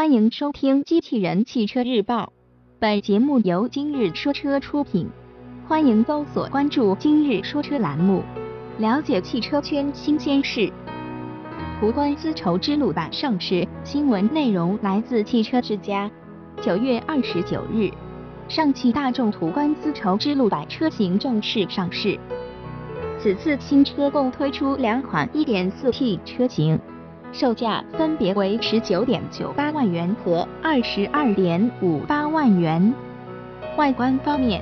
欢迎收听《机器人汽车日报》，本节目由今日说车出品。欢迎搜索关注“今日说车”栏目，了解汽车圈新鲜事。途观丝绸之路版上市，新闻内容来自汽车之家。九月二十九日，上汽大众途观丝绸之路版车型正式上市。此次新车共推出两款 1.4T 车型。售价分别为十九点九八万元和二十二点五八万元。外观方面，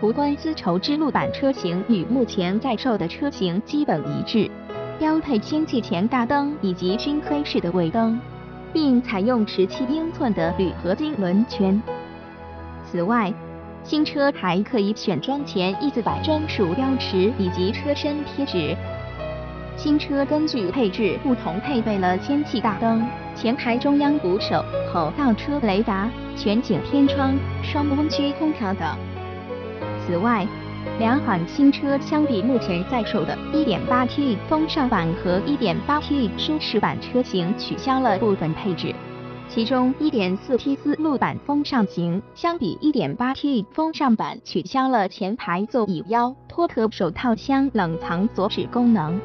途观丝绸之路版车型与目前在售的车型基本一致，标配氙气前大灯以及熏黑式的尾灯，并采用十七英寸的铝合金轮圈。此外，新车还可以选装前一字摆专属标识以及车身贴纸。新车根据配置不同，配备了氙气大灯、前排中央扶手、后倒车雷达、全景天窗、双温区空调等。此外，两款新车相比目前在售的 1.8T 风尚版和 1.8T 舒适版车型，取消了部分配置。其中，1.4T 丝路版风尚型相比 1.8T 风尚版取消了前排座椅腰托壳手套箱冷藏锁止功能。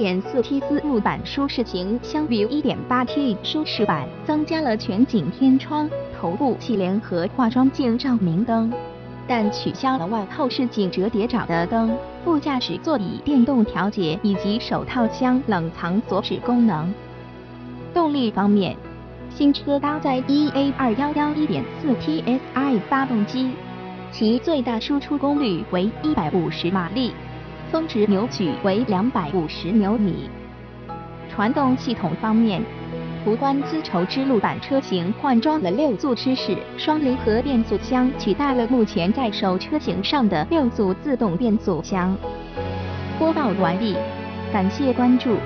1.4T 丝路版舒适型相比 1.8T 舒适版增加了全景天窗、头部气帘和化妆镜照明灯，但取消了外后视镜折叠爪的灯、副驾驶座椅电动调节以及手套箱冷藏锁止功能。动力方面，新车搭载 EA211 1.4 TSI 发动机，其最大输出功率为150马力。峰值扭矩为两百五十牛米。传动系统方面，途观丝绸之路版车型换装了六速湿式双离合变速箱，取代了目前在售车型上的六速自动变速箱。播报完毕，感谢关注。